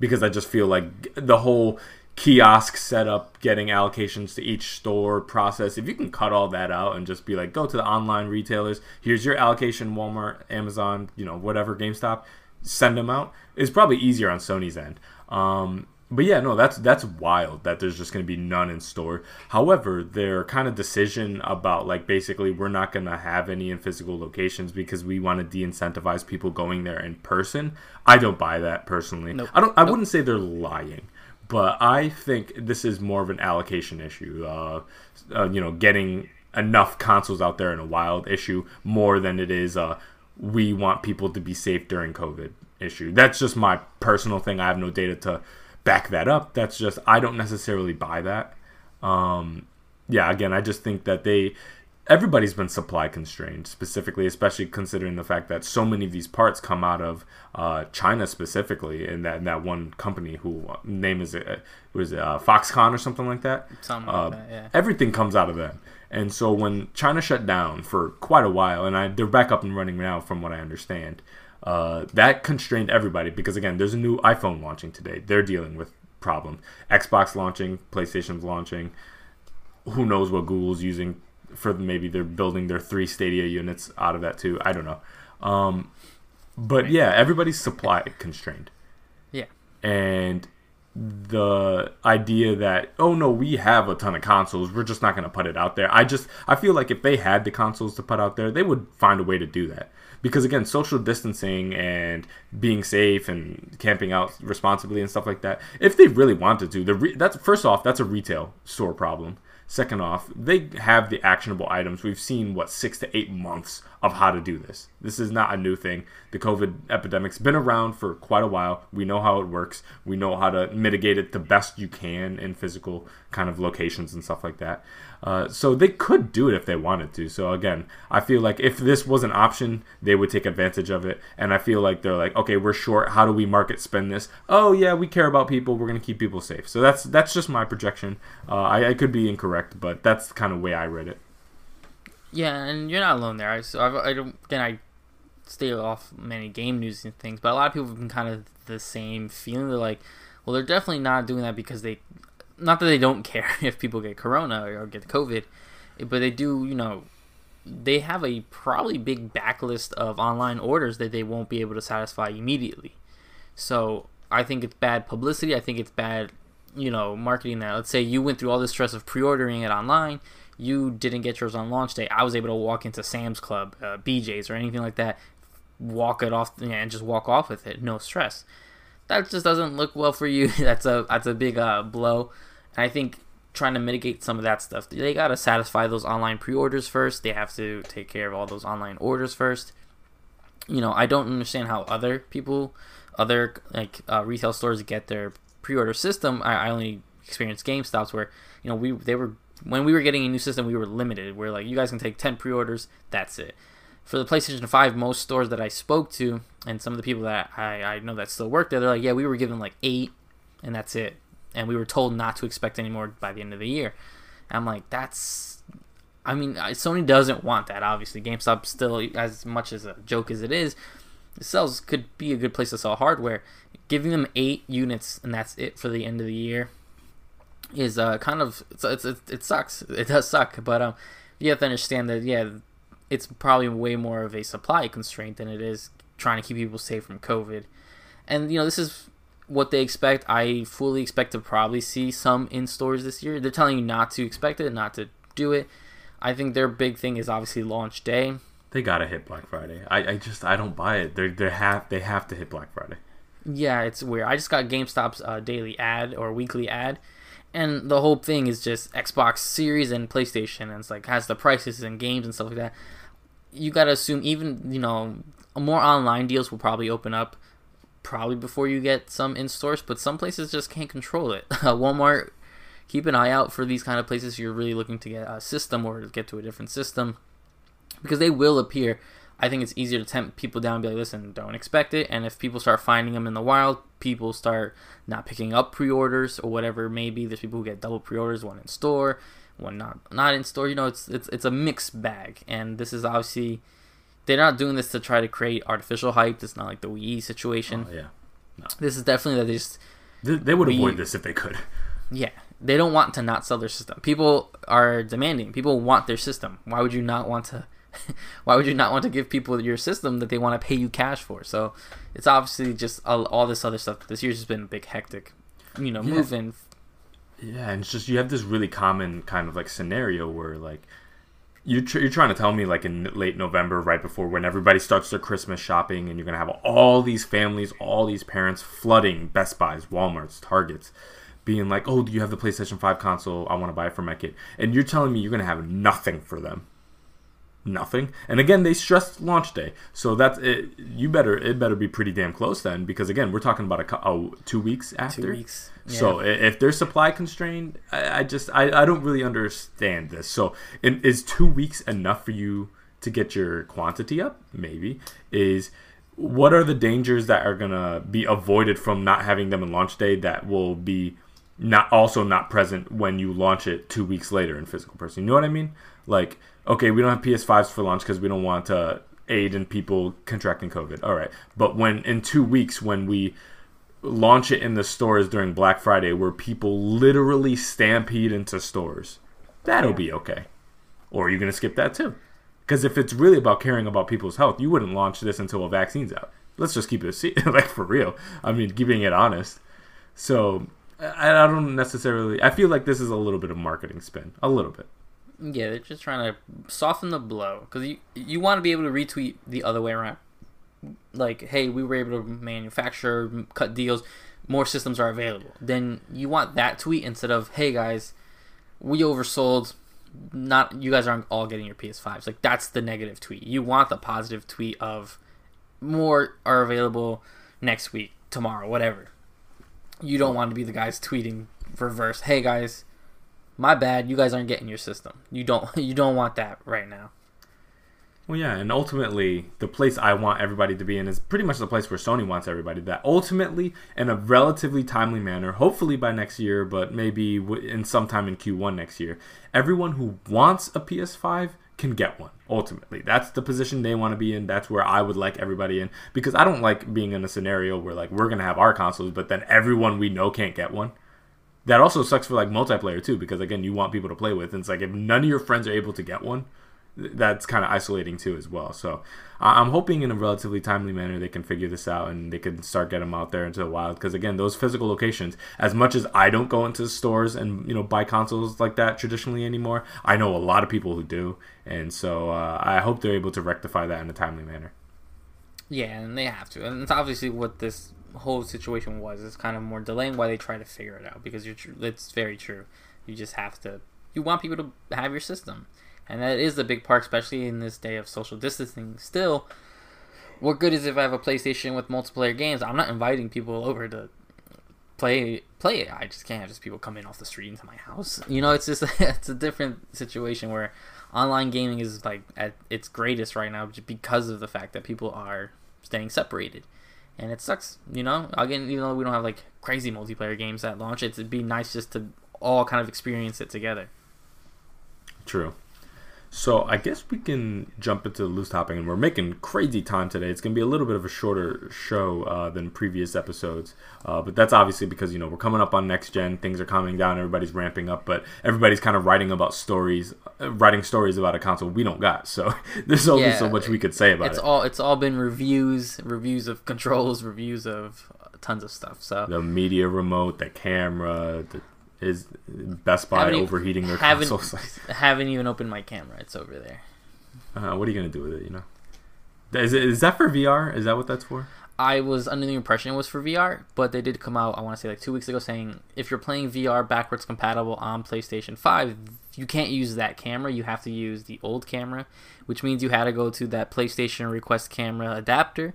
because I just feel like the whole kiosk setup, getting allocations to each store process, if you can cut all that out and just be like, go to the online retailers, here's your allocation, Walmart, Amazon, you know, whatever, GameStop, send them out, is probably easier on Sony's end. Um, but yeah, no, that's that's wild that there's just going to be none in store. However, their kind of decision about like basically we're not going to have any in physical locations because we want to de-incentivize people going there in person. I don't buy that personally. Nope. I don't. I nope. wouldn't say they're lying, but I think this is more of an allocation issue. Uh, uh, you know, getting enough consoles out there in a wild issue more than it is. Uh, we want people to be safe during COVID issue. That's just my personal thing. I have no data to back that up. That's just I don't necessarily buy that. Um, yeah, again, I just think that they everybody's been supply constrained, specifically, especially considering the fact that so many of these parts come out of uh, China specifically, and that that one company who uh, name is it uh, was it, uh, Foxconn or something like that. Something like uh, that, yeah. Everything comes out of them. And so when China shut down for quite a while, and I, they're back up and running now, from what I understand, uh, that constrained everybody because again, there's a new iPhone launching today. They're dealing with problems. Xbox launching, PlayStation's launching. Who knows what Google's using for maybe they're building their three Stadia units out of that too. I don't know. Um, but yeah, everybody's supply constrained. Yeah. And the idea that oh no we have a ton of consoles we're just not going to put it out there i just i feel like if they had the consoles to put out there they would find a way to do that because again social distancing and being safe and camping out responsibly and stuff like that if they really wanted to the re- that's first off that's a retail store problem Second off, they have the actionable items. We've seen what six to eight months of how to do this. This is not a new thing. The COVID epidemic's been around for quite a while. We know how it works. We know how to mitigate it the best you can in physical kind of locations and stuff like that. Uh, so they could do it if they wanted to. So again, I feel like if this was an option, they would take advantage of it. And I feel like they're like, okay, we're short. How do we market spend this? Oh yeah, we care about people. We're gonna keep people safe. So that's that's just my projection. Uh, I, I could be incorrect, but that's the kind of way I read it. Yeah, and you're not alone there. I, so I, I don't again I stay off many game news and things, but a lot of people have been kind of the same feeling. They're like, well, they're definitely not doing that because they not that they don't care if people get corona or get COVID, but they do, you know, they have a probably big backlist of online orders that they won't be able to satisfy immediately. So I think it's bad publicity. I think it's bad, you know, marketing that. Let's say you went through all the stress of pre-ordering it online, you didn't get yours on launch day. I was able to walk into Sam's Club, uh, BJ's, or anything like that, walk it off and just walk off with it, no stress. That just doesn't look well for you. that's a that's a big uh, blow. And I think trying to mitigate some of that stuff, they got to satisfy those online pre orders first. They have to take care of all those online orders first. you know, I don't understand how other people, other like uh, retail stores get their pre-order system. I, I only experienced GameStops where you know we they were when we were getting a new system we were limited. We're like you guys can take ten pre-orders, that's it. For the PlayStation 5, most stores that I spoke to and some of the people that I, I know that still work there, they're like, yeah, we were given like eight, and that's it. And we were told not to expect any more by the end of the year. I'm like, that's. I mean, Sony doesn't want that. Obviously, GameStop still, as much as a joke as it is, it sells could be a good place to sell hardware. Giving them eight units and that's it for the end of the year is uh, kind of it's, it's, it, it sucks. It does suck, but um, you have to understand that yeah, it's probably way more of a supply constraint than it is trying to keep people safe from COVID. And you know, this is what they expect. I fully expect to probably see some in stores this year. They're telling you not to expect it, not to do it. I think their big thing is obviously launch day. They gotta hit Black Friday. I, I just I don't buy it. They they have they have to hit Black Friday. Yeah, it's weird. I just got GameStop's uh, daily ad or weekly ad, and the whole thing is just Xbox Series and PlayStation, and it's like has the prices and games and stuff like that. You gotta assume even you know more online deals will probably open up probably before you get some in stores, but some places just can't control it. Walmart, keep an eye out for these kind of places you're really looking to get a system or get to a different system because they will appear. I think it's easier to tempt people down and be like, listen, don't expect it. And if people start finding them in the wild, people start not picking up pre orders or whatever Maybe. There's people who get double pre orders, one in store, one not not in store. You know, it's it's it's a mixed bag. And this is obviously they're not doing this to try to create artificial hype. It's not like the Wii situation. Oh, yeah. No. This is definitely that they just they, they would avoid this if they could. Yeah, they don't want to not sell their system. People are demanding. People want their system. Why would you not want to? why would you not want to give people your system that they want to pay you cash for? So it's obviously just all, all this other stuff. This year's just been a big hectic, you know, yeah. moving. Yeah, and it's just you have this really common kind of like scenario where like you're, tr- you're trying to tell me like in late November, right before when everybody starts their Christmas shopping, and you're gonna have all these families, all these parents flooding Best Buys, WalMarts, Targets, being like, "Oh, do you have the PlayStation Five console? I want to buy it for my kid," and you're telling me you're gonna have nothing for them nothing. And again, they stressed launch day, so that's it. You better it better be pretty damn close then, because again, we're talking about a, a two weeks after. Two weeks. Yeah. So if they're supply constrained, I, I just I, I don't really understand this. So is two weeks enough for you to get your quantity up? Maybe is. What are the dangers that are gonna be avoided from not having them in launch day that will be not also not present when you launch it two weeks later in physical person? You know what I mean? Like okay, we don't have PS5s for launch because we don't want to aid in people contracting COVID. All right, but when in two weeks when we launch it in the stores during Black Friday, where people literally stampede into stores, that'll be okay. Or are you gonna skip that too? Because if it's really about caring about people's health, you wouldn't launch this until a vaccine's out. Let's just keep it like for real. I mean, keeping it honest. So I, I don't necessarily. I feel like this is a little bit of marketing spin, a little bit. Yeah, they're just trying to soften the blow because you you want to be able to retweet the other way around. Like, hey, we were able to manufacture, cut deals, more systems are available. Then you want that tweet instead of, hey guys, we oversold. Not you guys aren't all getting your PS5s. Like that's the negative tweet. You want the positive tweet of more are available next week, tomorrow, whatever. You don't want to be the guys tweeting reverse. Hey guys, my bad, you guys aren't getting your system. You don't you don't want that right now. Well, yeah, and ultimately, the place I want everybody to be in is pretty much the place where Sony wants everybody. That ultimately, in a relatively timely manner, hopefully by next year, but maybe in sometime in Q1 next year, everyone who wants a PS5 can get one. Ultimately, that's the position they want to be in. That's where I would like everybody in because I don't like being in a scenario where like we're gonna have our consoles, but then everyone we know can't get one that also sucks for like multiplayer too because again you want people to play with and it's like if none of your friends are able to get one that's kind of isolating too as well. So i'm hoping in a relatively timely manner they can figure this out and they can start getting them out there into the wild because again those physical locations as much as i don't go into stores and you know buy consoles like that traditionally anymore i know a lot of people who do and so uh, i hope they're able to rectify that in a timely manner. Yeah and they have to and it's obviously what this whole situation was. It's kind of more delaying why they try to figure it out because you're tr- it's very true. You just have to you want people to have your system. And that is the big part, especially in this day of social distancing. Still, what good is if I have a PlayStation with multiplayer games? I'm not inviting people over to play play it. I just can't have just people come in off the street into my house. You know, it's just it's a different situation where online gaming is like at its greatest right now just because of the fact that people are staying separated. And it sucks, you know. Again, even though we don't have like crazy multiplayer games at launch, it'd be nice just to all kind of experience it together. True. So I guess we can jump into the loose topic, and we're making crazy time today. It's going to be a little bit of a shorter show uh, than previous episodes, uh, but that's obviously because you know we're coming up on next gen. Things are calming down. Everybody's ramping up, but everybody's kind of writing about stories, uh, writing stories about a console we don't got. So there's only yeah, so much we could say about it's it. all it's all been reviews, reviews of controls, reviews of tons of stuff. So the media remote, the camera, the is Best Buy haven't overheating their haven't, consoles? haven't even opened my camera. It's over there. Uh, what are you gonna do with it? You know, is it, is that for VR? Is that what that's for? I was under the impression it was for VR, but they did come out. I want to say like two weeks ago saying if you're playing VR backwards compatible on PlayStation Five, you can't use that camera. You have to use the old camera, which means you had to go to that PlayStation request camera adapter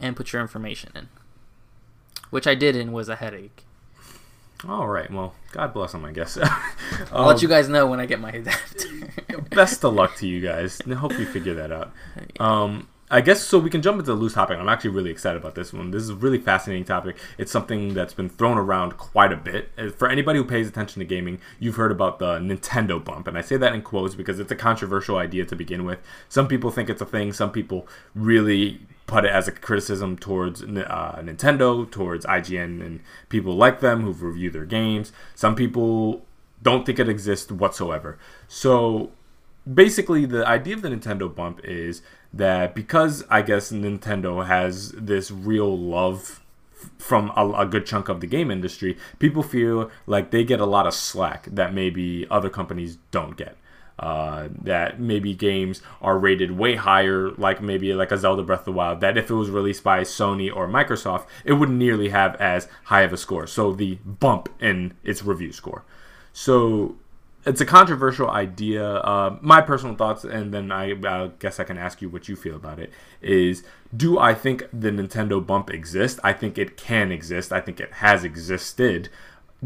and put your information in, which I did and was a headache. All right. Well, God bless them, I guess. I'll let you guys know when I get my adapter. best of luck to you guys. I hope you figure that out. Um, I guess so. We can jump into the loose topic. I'm actually really excited about this one. This is a really fascinating topic. It's something that's been thrown around quite a bit. Uh, for anybody who pays attention to gaming, you've heard about the Nintendo bump, and I say that in quotes because it's a controversial idea to begin with. Some people think it's a thing. Some people really put it as a criticism towards uh, Nintendo, towards IGN, and people like them who've reviewed their games. Some people don't think it exists whatsoever. So basically, the idea of the Nintendo bump is that because I guess Nintendo has this real love from a, a, good chunk of the game industry, people feel like they get a lot of slack that maybe other companies don't get. Uh, that maybe games are rated way higher, like maybe like a Zelda Breath of the Wild, that if it was released by Sony or Microsoft, it wouldn't nearly have as high of a score. So the bump in its review score. So it's a controversial idea. Uh, my personal thoughts, and then I, I, guess I can ask you what you feel about it. Is do I think the Nintendo bump exists? I think it can exist. I think it has existed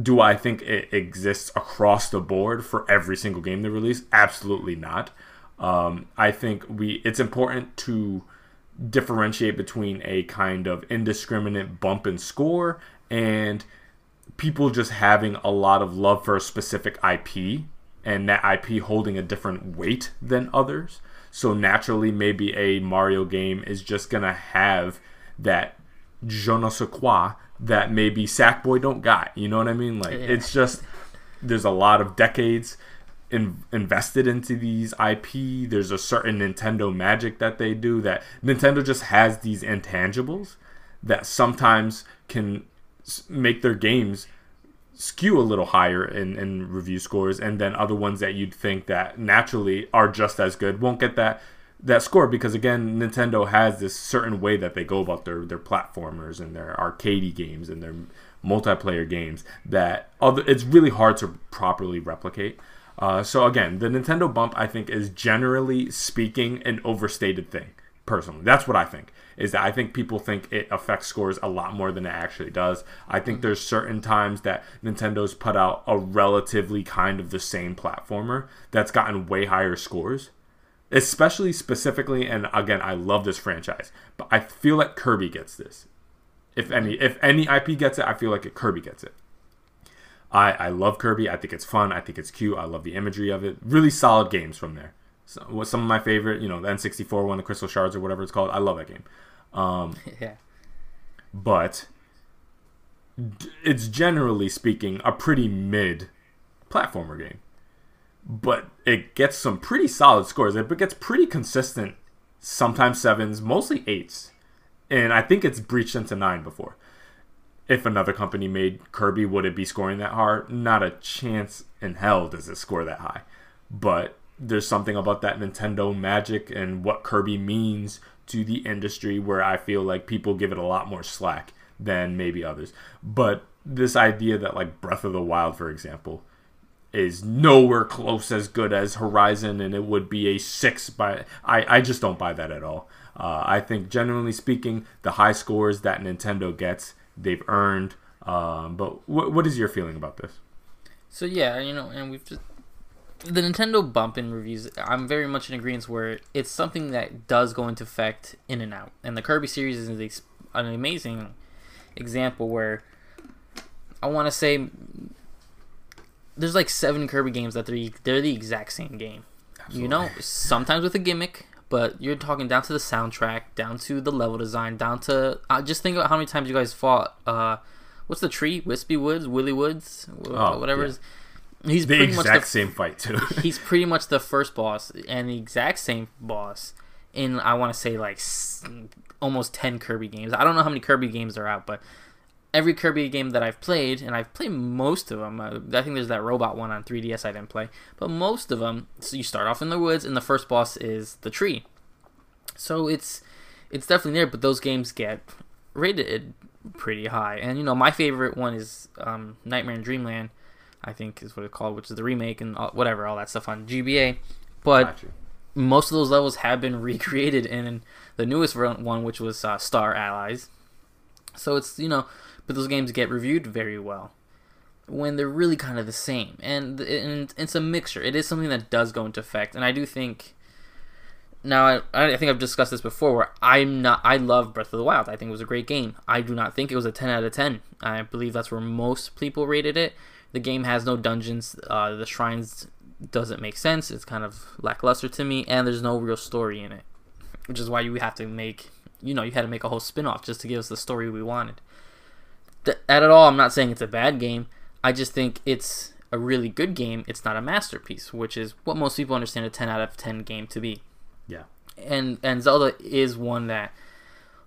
do I think it exists across the board for every single game they release? Absolutely not. Um, I think we it's important to differentiate between a kind of indiscriminate bump in score and people just having a lot of love for a specific IP and that IP holding a different weight than others. So naturally, maybe a Mario game is just gonna have that je ne sais quoi that maybe Sackboy don't got. You know what I mean? Like yeah. it's just there's a lot of decades in, invested into these IP. There's a certain Nintendo magic that they do that Nintendo just has these intangibles that sometimes can make their games skew a little higher in, in review scores and then other ones that you'd think that naturally are just as good won't get that that score because again Nintendo has this certain way that they go about their their platformers and their arcadey games and their multiplayer games that other it's really hard to properly replicate. Uh, so again, the Nintendo bump I think is generally speaking an overstated thing. Personally, that's what I think. Is that I think people think it affects scores a lot more than it actually does. I think there's certain times that Nintendo's put out a relatively kind of the same platformer that's gotten way higher scores especially specifically and again i love this franchise but i feel like kirby gets this. If any if any ip gets it i feel like it, kirby gets it. I i love kirby. I think it's fun. I think it's cute. I love the imagery of it. Really solid games from there. So, some of my favorite you know the n64 one the crystal shards or whatever it's called. I love that game. Um yeah. but it's generally speaking a pretty mid platformer game but it gets some pretty solid scores. It gets pretty consistent, sometimes sevens, mostly eights, and I think it's breached into nine before. If another company made Kirby, would it be scoring that hard? Not a chance in hell does it score that high. But there's something about that Nintendo magic and what Kirby means to the industry where I feel like people give it a lot more slack than maybe others. But this idea that like Breath of the Wild, for example, is nowhere close as good as Horizon, and it would be a six. By I, I just don't buy that at all. Uh, I think, generally speaking, the high scores that Nintendo gets, they've earned. Um, but wh- what is your feeling about this? So yeah, you know, and we've just the Nintendo bump in reviews. I'm very much in agreement where it's something that does go into effect in and out, and the Kirby series is an amazing example where I want to say there's like seven Kirby games that they're they're the exact same game. Absolutely. You know, sometimes with a gimmick, but you're talking down to the soundtrack, down to the level design, down to uh, just think about how many times you guys fought. Uh, what's the tree? Wispy Woods, Willy Woods, oh, whatever. Yeah. He's the exact much the, same fight too. he's pretty much the first boss and the exact same boss in I want to say like almost ten Kirby games. I don't know how many Kirby games are out, but every Kirby game that I've played, and I've played most of them. Uh, I think there's that robot one on 3DS I didn't play, but most of them. So you start off in the woods, and the first boss is the tree. So it's it's definitely there, but those games get rated pretty high. And you know, my favorite one is um, Nightmare in Dreamland. I think is what it's called, which is the remake and all, whatever, all that stuff on GBA. But most of those levels have been recreated in the newest one, which was uh, Star Allies. So it's you know but those games get reviewed very well when they're really kind of the same. And, and it's a mixture. It is something that does go into effect, and I do think. Now, I, I think I've discussed this before. Where I'm not, I love Breath of the Wild. I think it was a great game. I do not think it was a 10 out of 10. I believe that's where most people rated it. The game has no dungeons. Uh, the shrines doesn't make sense. It's kind of lackluster to me, and there's no real story in it, which is why you have to make, you know, you had to make a whole spin-off just to give us the story we wanted th- at all, I'm not saying it's a bad game. I just think it's a really good game. It's not a masterpiece, which is what most people understand a 10 out of 10 game to be. Yeah. And and Zelda is one that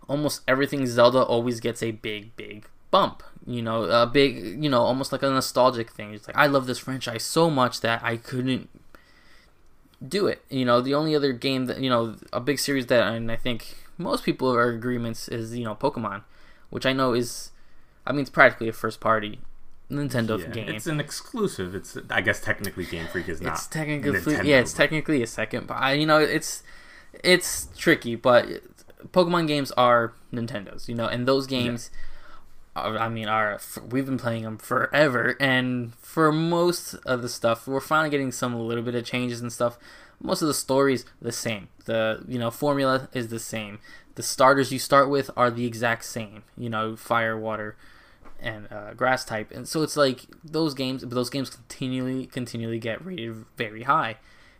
almost everything Zelda always gets a big big bump. You know, a big, you know, almost like a nostalgic thing. It's like I love this franchise so much that I couldn't do it. You know, the only other game that, you know, a big series that and I think most people are agreements is, you know, Pokemon, which I know is I mean, it's practically a first party Nintendo yeah, game. It's an exclusive. It's I guess technically Game Freak is not. It's technically Nintendo, yeah. It's technically a second, but I, you know it's it's tricky. But Pokemon games are Nintendo's, you know, and those games. Yeah. I mean, are we've been playing them forever, and for most of the stuff, we're finally getting some a little bit of changes and stuff. Most of the stories the same. The you know formula is the same. The starters you start with are the exact same. You know, fire, water, and uh, grass type, and so it's like those games. But those games continually, continually get rated very high,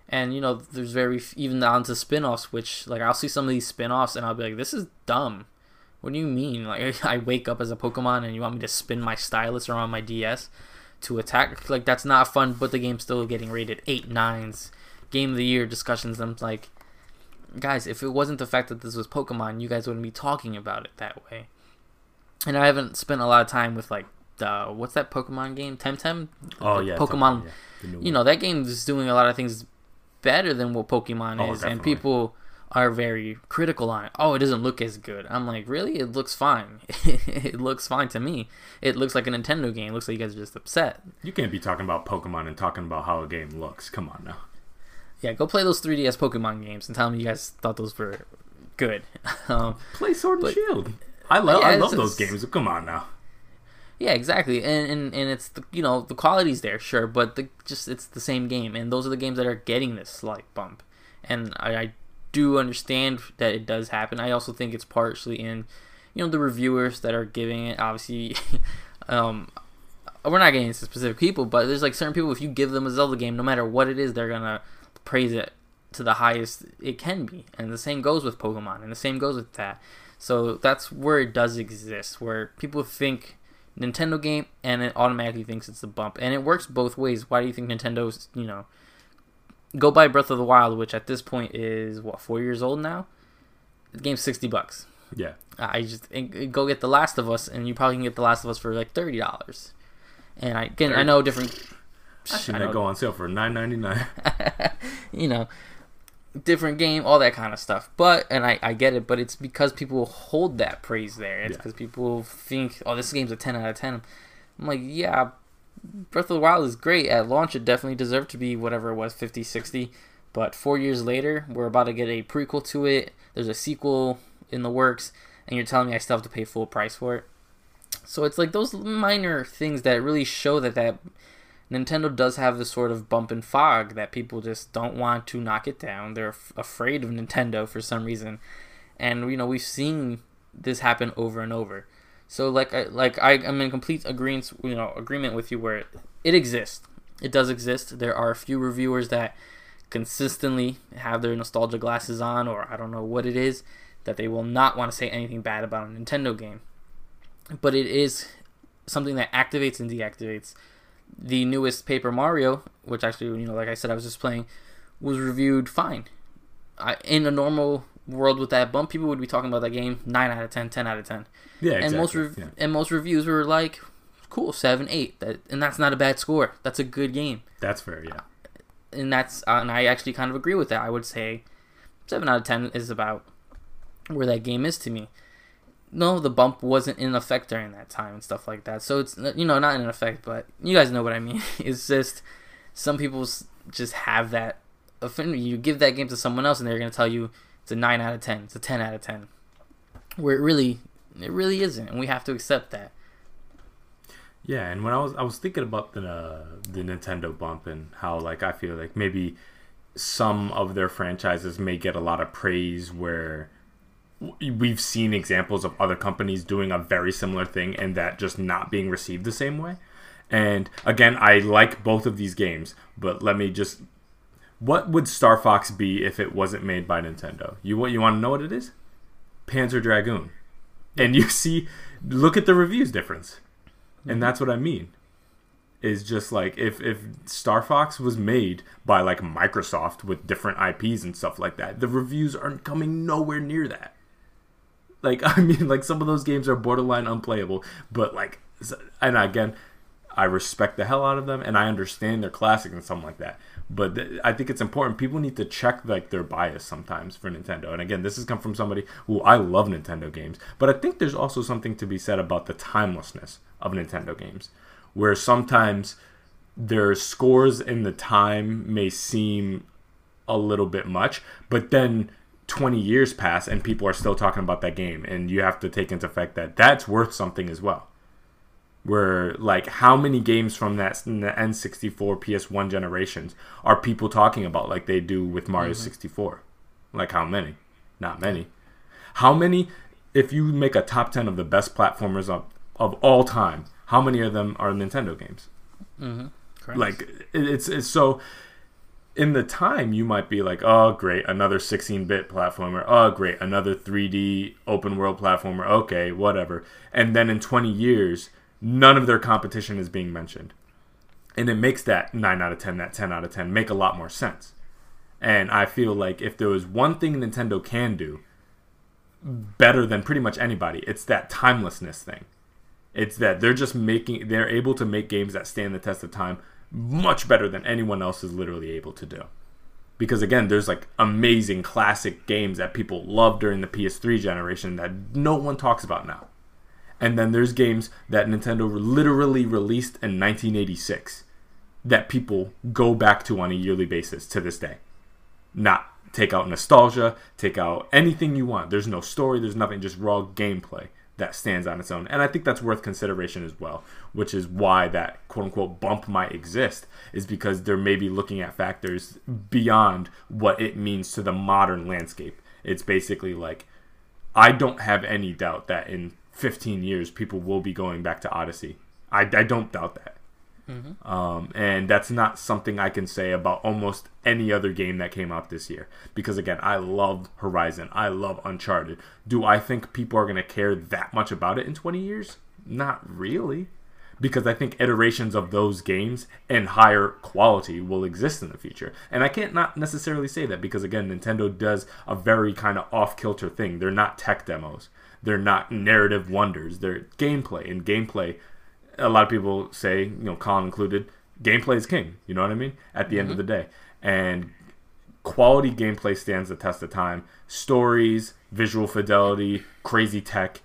and you know there's very even down to spin-offs, which like I'll see some of these spin-offs and I'll be like, this is dumb. What do you mean? Like I wake up as a Pokemon and you want me to spin my stylus around my DS to attack? Like that's not fun. But the game's still getting rated eight nines. Game of the year discussions. I'm like, guys, if it wasn't the fact that this was Pokemon, you guys wouldn't be talking about it that way and I haven't spent a lot of time with like the what's that Pokemon game Temtem? Oh yeah, Pokemon. Yeah, you know that game is doing a lot of things better than what Pokemon oh, is, definitely. and people are very critical on it. Oh, it doesn't look as good. I'm like, really? It looks fine. it looks fine to me. It looks like a Nintendo game. It looks like you guys are just upset. You can't be talking about Pokemon and talking about how a game looks. Come on now. Yeah, go play those 3DS Pokemon games and tell me you guys thought those were good. um, play Sword and Shield. I love yeah, I love those games. Come on now. Yeah, exactly, and and, and it's the you know the quality's there, sure, but the just it's the same game, and those are the games that are getting this slight bump, and I, I do understand that it does happen. I also think it's partially in you know the reviewers that are giving it. Obviously, um, we're not getting into specific people, but there's like certain people. If you give them a Zelda game, no matter what it is, they're gonna praise it to the highest it can be, and the same goes with Pokemon, and the same goes with that. So that's where it does exist, where people think Nintendo game and it automatically thinks it's a bump, and it works both ways. Why do you think Nintendo's you know go buy Breath of the Wild, which at this point is what four years old now? The game's sixty bucks. Yeah, I just go get The Last of Us, and you probably can get The Last of Us for like thirty dollars. And I again, I know different. Shouldn't that go on sale for nine ninety nine? you know, different game, all that kind of stuff. But and I, I get it, but it's because people hold that praise there. It's because yeah. people think, oh, this game's a ten out of ten. I'm like, yeah, Breath of the Wild is great at launch. It definitely deserved to be whatever it was, 50, 60. But four years later, we're about to get a prequel to it. There's a sequel in the works, and you're telling me I still have to pay full price for it. So it's like those minor things that really show that that Nintendo does have this sort of bump and fog that people just don't want to knock it down. They're f- afraid of Nintendo for some reason, and you know we've seen this happen over and over. So like I like I, I'm in complete agreement you know agreement with you where it, it exists. It does exist. There are a few reviewers that consistently have their nostalgia glasses on, or I don't know what it is, that they will not want to say anything bad about a Nintendo game. But it is something that activates and deactivates. The newest Paper Mario, which actually, you know, like I said, I was just playing, was reviewed fine. I, in a normal world with that bump, people would be talking about that game 9 out of 10, 10 out of 10. Yeah, exactly. and most rev- yeah. and most reviews were like, cool, 7, 8. That, and that's not a bad score. That's a good game That's fair. Yeah. and that's uh, and I actually kind of agree with that. I would say seven out of ten is about where that game is to me. No, the bump wasn't in effect during that time and stuff like that. So it's you know not in effect, but you guys know what I mean. It's just some people just have that affinity. You give that game to someone else, and they're gonna tell you it's a nine out of ten, it's a ten out of ten, where it really it really isn't, and we have to accept that. Yeah, and when I was I was thinking about the uh, the Nintendo bump and how like I feel like maybe some of their franchises may get a lot of praise where we've seen examples of other companies doing a very similar thing and that just not being received the same way. And again, I like both of these games, but let me just what would Star Fox be if it wasn't made by Nintendo? You what you want to know what it is? Panzer Dragoon. And you see look at the reviews difference and mm-hmm. that's what I mean. Is just like if if Star Fox was made by like Microsoft with different IPs and stuff like that, the reviews aren't coming nowhere near that. Like I mean, like some of those games are borderline unplayable, but like, and again, I respect the hell out of them, and I understand they're classic and something like that. But th- I think it's important. People need to check like their bias sometimes for Nintendo. And again, this has come from somebody who I love Nintendo games, but I think there's also something to be said about the timelessness of Nintendo games, where sometimes their scores in the time may seem a little bit much, but then 20 years pass and people are still talking about that game, and you have to take into effect that that's worth something as well. Where like how many games from that n- N64 PS1 generations are people talking about like they do with Mario 64 like how many? Not many. How many if you make a top 10 of the best platformers of, of all time how many of them are Nintendo games? Mm-hmm. Like it- it's it's so in the time you might be like oh great another 16-bit platformer. Oh great another 3d open world platformer. Okay whatever. And then in 20 years none of their competition is being mentioned. And it makes that 9 out of 10 that 10 out of 10 make a lot more sense. And i feel like if there was one thing nintendo can do better than pretty much anybody it's that timelessness thing. It's that they're just making they're able to make games that stand the test of time much better than anyone else is literally able to do. Because again, there's like amazing classic games that people loved during the PS3 generation that no one talks about now. And then there's games that Nintendo literally released in 1986 that people go back to on a yearly basis to this day. Not take out nostalgia, take out anything you want. There's no story, there's nothing, just raw gameplay that stands on its own. And I think that's worth consideration as well, which is why that quote unquote bump might exist, is because they're maybe looking at factors beyond what it means to the modern landscape. It's basically like, I don't have any doubt that in 15 years people will be going back to Odyssey. I, I don't doubt that. Um, and that's not something I can say about almost any other game that came out this year. Because again, I love Horizon. I love Uncharted. Do I think people are going to care that much about it in 20 years? Not really. Because I think iterations of those games and higher quality will exist in the future. And I can't not necessarily say that because again, Nintendo does a very kind of off kilter thing. They're not tech demos. They're not narrative wonders. They're gameplay. And gameplay a lot of people say, you know, Colin included, gameplay is king. You know what I mean? At the end of mm-hmm. the day, and quality gameplay stands the test of time. Stories, visual fidelity, crazy tech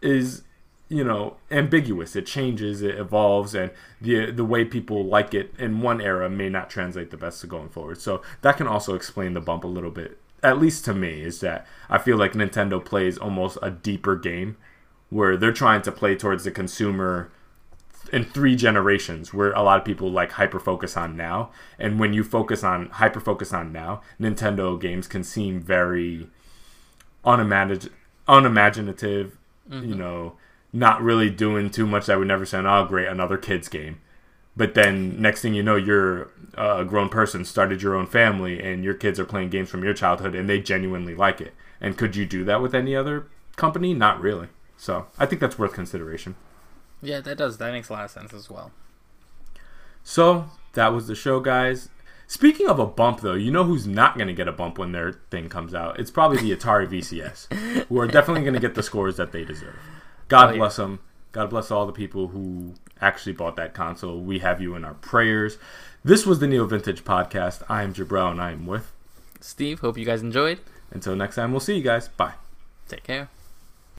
is you know ambiguous. It changes, it evolves, and the the way people like it in one era may not translate the best to going forward. So that can also explain the bump a little bit. At least to me, is that I feel like Nintendo plays almost a deeper game where they're trying to play towards the consumer in three generations where a lot of people like hyper focus on now. And when you focus on hyper focus on now nintendo games can seem very unimagin- unimaginative mm-hmm. you know not really doing too much that would never say oh great another kids game. But then next thing you know you're a grown person started your own family and your kids are playing games from your childhood and they genuinely like it. And could you do that with any other company? Not really. So i think that's worth consideration yeah, that does. That makes a lot of sense as well. So that was the show, guys. Speaking of a bump, though, you know who's not going to get a bump when their thing comes out? It's probably the Atari VCS, who are definitely going to get the scores that they deserve. God oh, bless yeah. them. God bless all the people who actually bought that console. We have you in our prayers. This was the Neo Vintage Podcast. I am Jabril, and I am with Steve. Hope you guys enjoyed. Until next time, we'll see you guys. Bye. Take care.